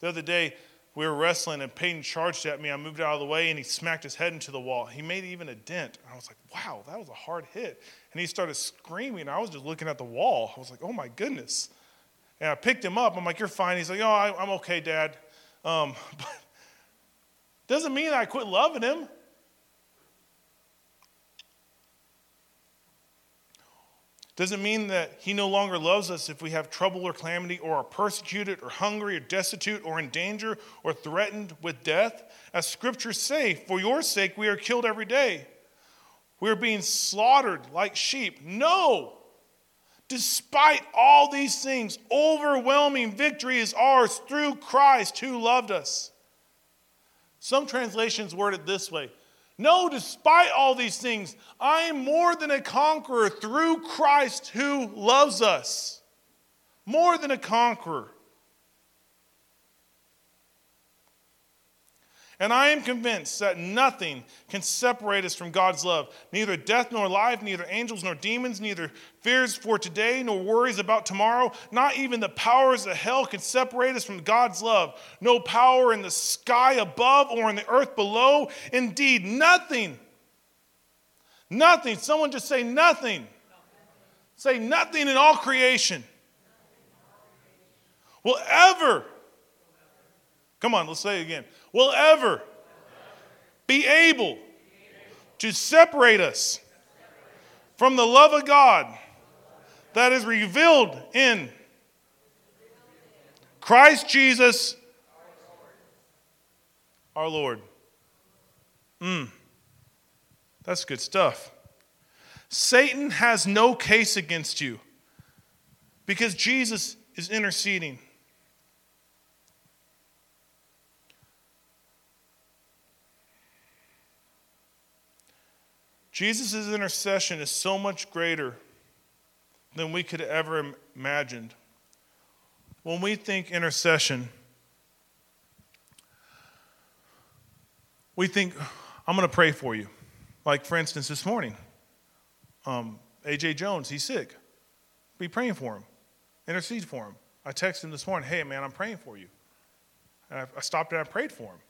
The other day, we were wrestling and Peyton charged at me. I moved out of the way and he smacked his head into the wall. He made even a dent. I was like, wow, that was a hard hit. And he started screaming. I was just looking at the wall. I was like, oh my goodness. And I picked him up. I'm like, you're fine. He's like, oh, I, am okay, Dad. Um, doesn't mean I quit loving him. Doesn't mean that he no longer loves us if we have trouble or calamity or are persecuted or hungry or destitute or in danger or threatened with death. As scriptures say, for your sake we are killed every day. We are being slaughtered like sheep. No, Despite all these things, overwhelming victory is ours through Christ who loved us. Some translations word it this way No, despite all these things, I am more than a conqueror through Christ who loves us. More than a conqueror. And I am convinced that nothing can separate us from God's love. Neither death nor life, neither angels nor demons, neither fears for today nor worries about tomorrow. Not even the powers of hell can separate us from God's love. No power in the sky above or in the earth below. Indeed, nothing. Nothing. Someone just say nothing. Say nothing in all creation will ever. Come on, let's say it again will ever be able to separate us from the love of God that is revealed in Christ Jesus our Lord. Mm, that's good stuff. Satan has no case against you because Jesus is interceding. Jesus' intercession is so much greater than we could ever imagined. When we think intercession, we think, I'm going to pray for you. Like, for instance, this morning, um, AJ Jones, he's sick. Be praying for him, intercede for him. I texted him this morning, hey, man, I'm praying for you. And I, I stopped and I prayed for him.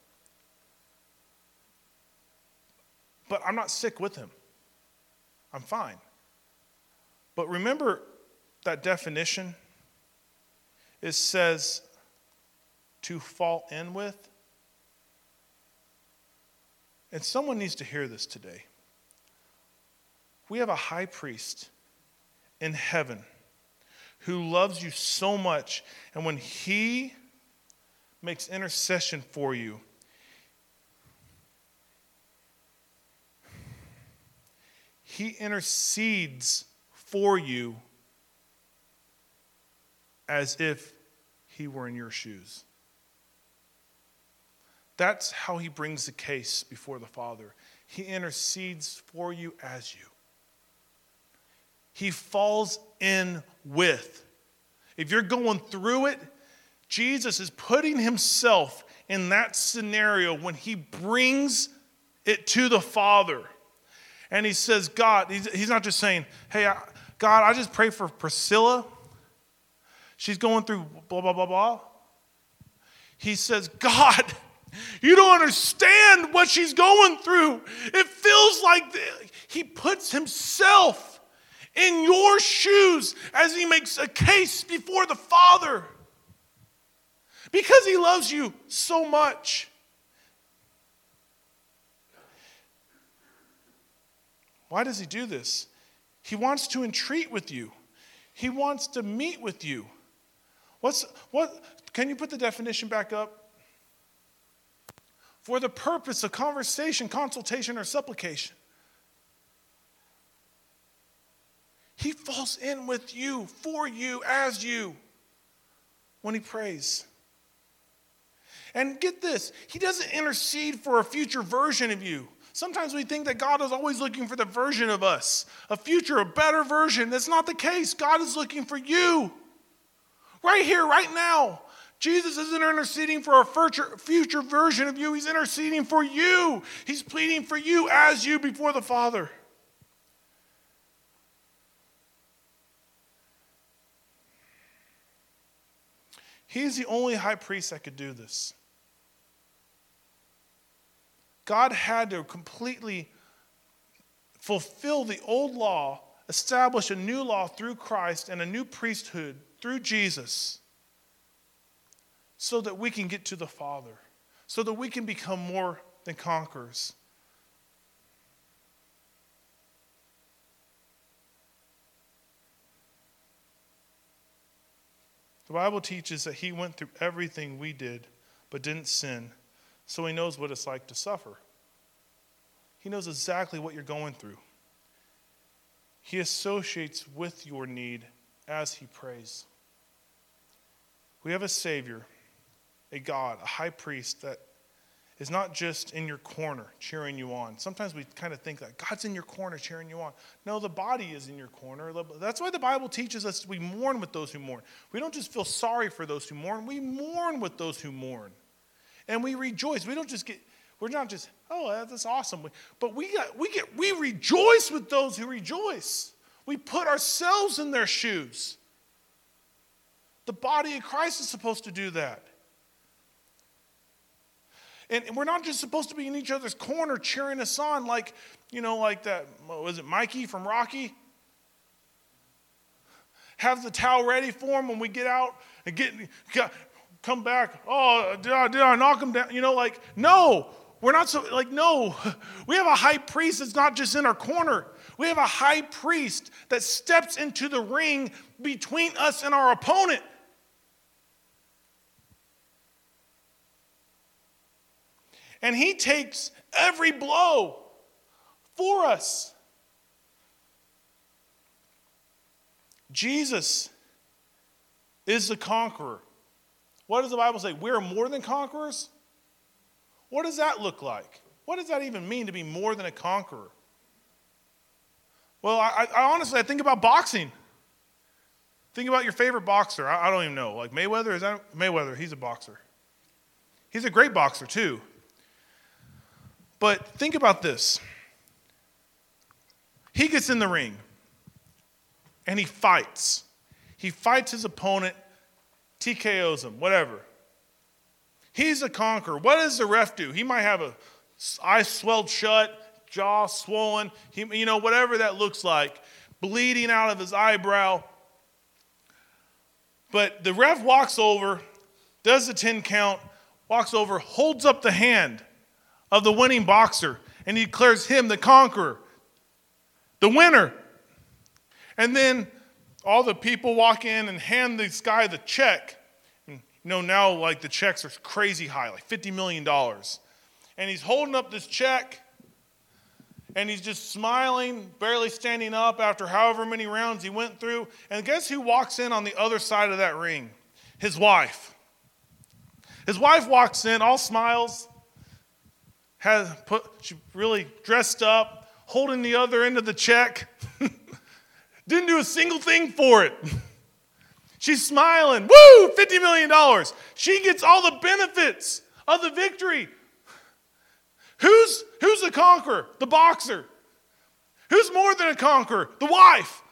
But I'm not sick with him. I'm fine. But remember that definition? It says to fall in with. And someone needs to hear this today. We have a high priest in heaven who loves you so much, and when he makes intercession for you, He intercedes for you as if he were in your shoes. That's how he brings the case before the Father. He intercedes for you as you. He falls in with. If you're going through it, Jesus is putting himself in that scenario when he brings it to the Father and he says, God, he's, not just saying, hey, I, God, I just pray for Priscilla. She's going through blah, blah, blah, blah. He says, God, you don't understand what she's going through. It feels like he puts himself in your shoes as he makes a case before the Father because he loves you so much. Why does he do this? He wants to entreat with you. He wants to meet with you. What's what can you put the definition back up? For the purpose of conversation, consultation, or supplication. He falls in with you, for you, as you, when he prays. And get this, he doesn't intercede for a future version of you. Sometimes we think that God is always looking for the version of us, a future, a better version. That's not the case. God is looking for you. Right here, right now. Jesus isn't interceding for a future, version of you. He's interceding for you. He's pleading for you as you before the Father. He's the only high priest that could do this. God had to completely fulfill the old law, establish a new law through Christ and a new priesthood through Jesus so that we can get to the Father, so that we can become more than conquerors. The Bible teaches that he went through everything we did, but didn't sin so he knows what it's like to suffer. He knows exactly what you're going through. He associates with your need as he prays. We have a Savior, a God, a high priest that is not just in your corner cheering you on. Sometimes we kind of think that God's in your corner cheering you on. No, the body is in your corner. That's why the Bible teaches us we mourn with those who mourn. We don't just feel sorry for those who mourn, we mourn with those who mourn. And we rejoice. We don't just get, we're not just, oh, that's awesome. But we, got, we, get, we rejoice with those who rejoice. We put ourselves in their shoes. The body of Christ is supposed to do that. And we're not just supposed to be in each other's corner cheering us on like, you know, like that, was it Mikey from Rocky? Have the towel ready for him when we get out and get, come back. Oh, did I, did I knock him down? You know, like, no, we're not so, like, no. We have a high priest that's not just in our corner. We have a high priest that steps into the ring between us and our opponent. and he takes every blow for us. Jesus is the conqueror. What does the Bible say? We're more than conquerors? What does that look like? What does that even mean to be more than a conqueror? Well, I, I honestly, I think about boxing. Think about your favorite boxer. I, I don't even know. Like Mayweather, is that Mayweather? He's a boxer. He's a great boxer, too. But think about this. He gets in the ring and he fights. He fights his opponent, TKOs him, whatever. He's a conqueror. What does the ref do? He might have a eye swelled shut, jaw swollen, he, you know, whatever that looks like, bleeding out of his eyebrow. But the ref walks over, does the 10 count, walks over, holds up the hand of the winning boxer, and he declares him the conqueror, the winner. And then all the people walk in and hand this guy the check. And, you know, now like the checks are crazy high, like $50 million. And he's holding up this check and he's just smiling, barely standing up after however many rounds he went through. And guess who walks in on the other side of that ring? His wife. His wife walks in, all smiles, has put, she really dressed up, holding the other end of the check. Didn't do a single thing for it. She's smiling. Woo, $50 million. She gets all the benefits of the victory. Who's, who's the conqueror? The boxer. Who's more than a conqueror? The wife.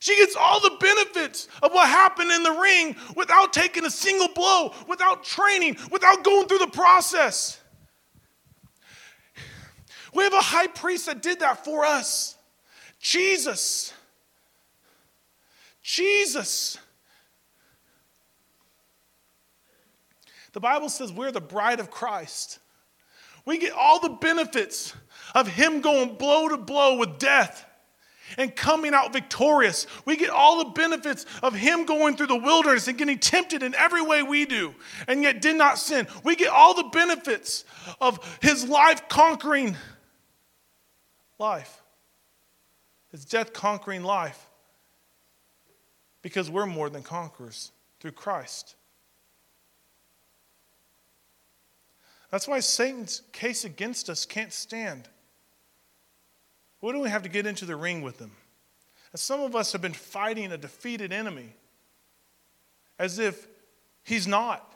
She gets all the benefits of what happened in the ring without taking a single blow, without training, without going through the process. We have a high priest that did that for us Jesus. Jesus. The Bible says we're the bride of Christ. We get all the benefits of Him going blow to blow with death and coming out victorious. We get all the benefits of him going through the wilderness and getting tempted in every way we do, and yet did not sin. We get all the benefits of his life conquering life, It's death conquering life, because we're more than conquerors through Christ. That's why Satan's case against us can't stand. What do we have to get into the ring with them? And some of us have been fighting a defeated enemy as if he's not.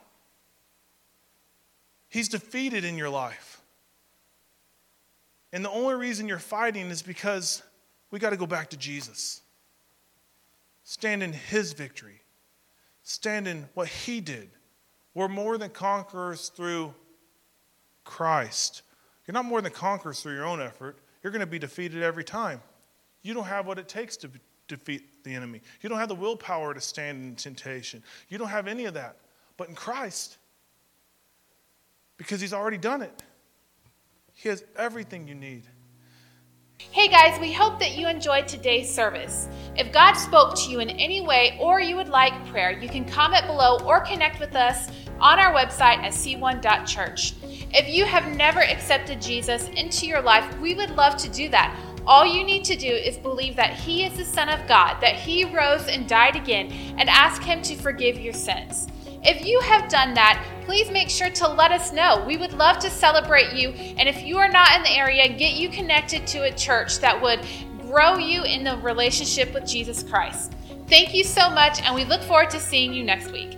He's defeated in your life. And the only reason you're fighting is because we got to go back to Jesus. Stand in his victory, stand in what he did. We're more than conquerors through Christ. You're not more than conquerors through your own effort you're going to be defeated every time. You don't have what it takes to defeat the enemy. You don't have the willpower to stand in temptation. You don't have any of that. But in Christ, because He's already done it, He has everything you need. Hey guys, we hope that you enjoyed today's service. If God spoke to you in any way or you would like prayer, you can comment below or connect with us on our website at c1.church. If you have never accepted Jesus into your life, we would love to do that. All you need to do is believe that He is the Son of God, that He rose and died again, and ask Him to forgive your sins. If you have done that, please make sure to let us know. We would love to celebrate you. And if you are not in the area, get you connected to a church that would grow you in the relationship with Jesus Christ. Thank you so much, and we look forward to seeing you next week.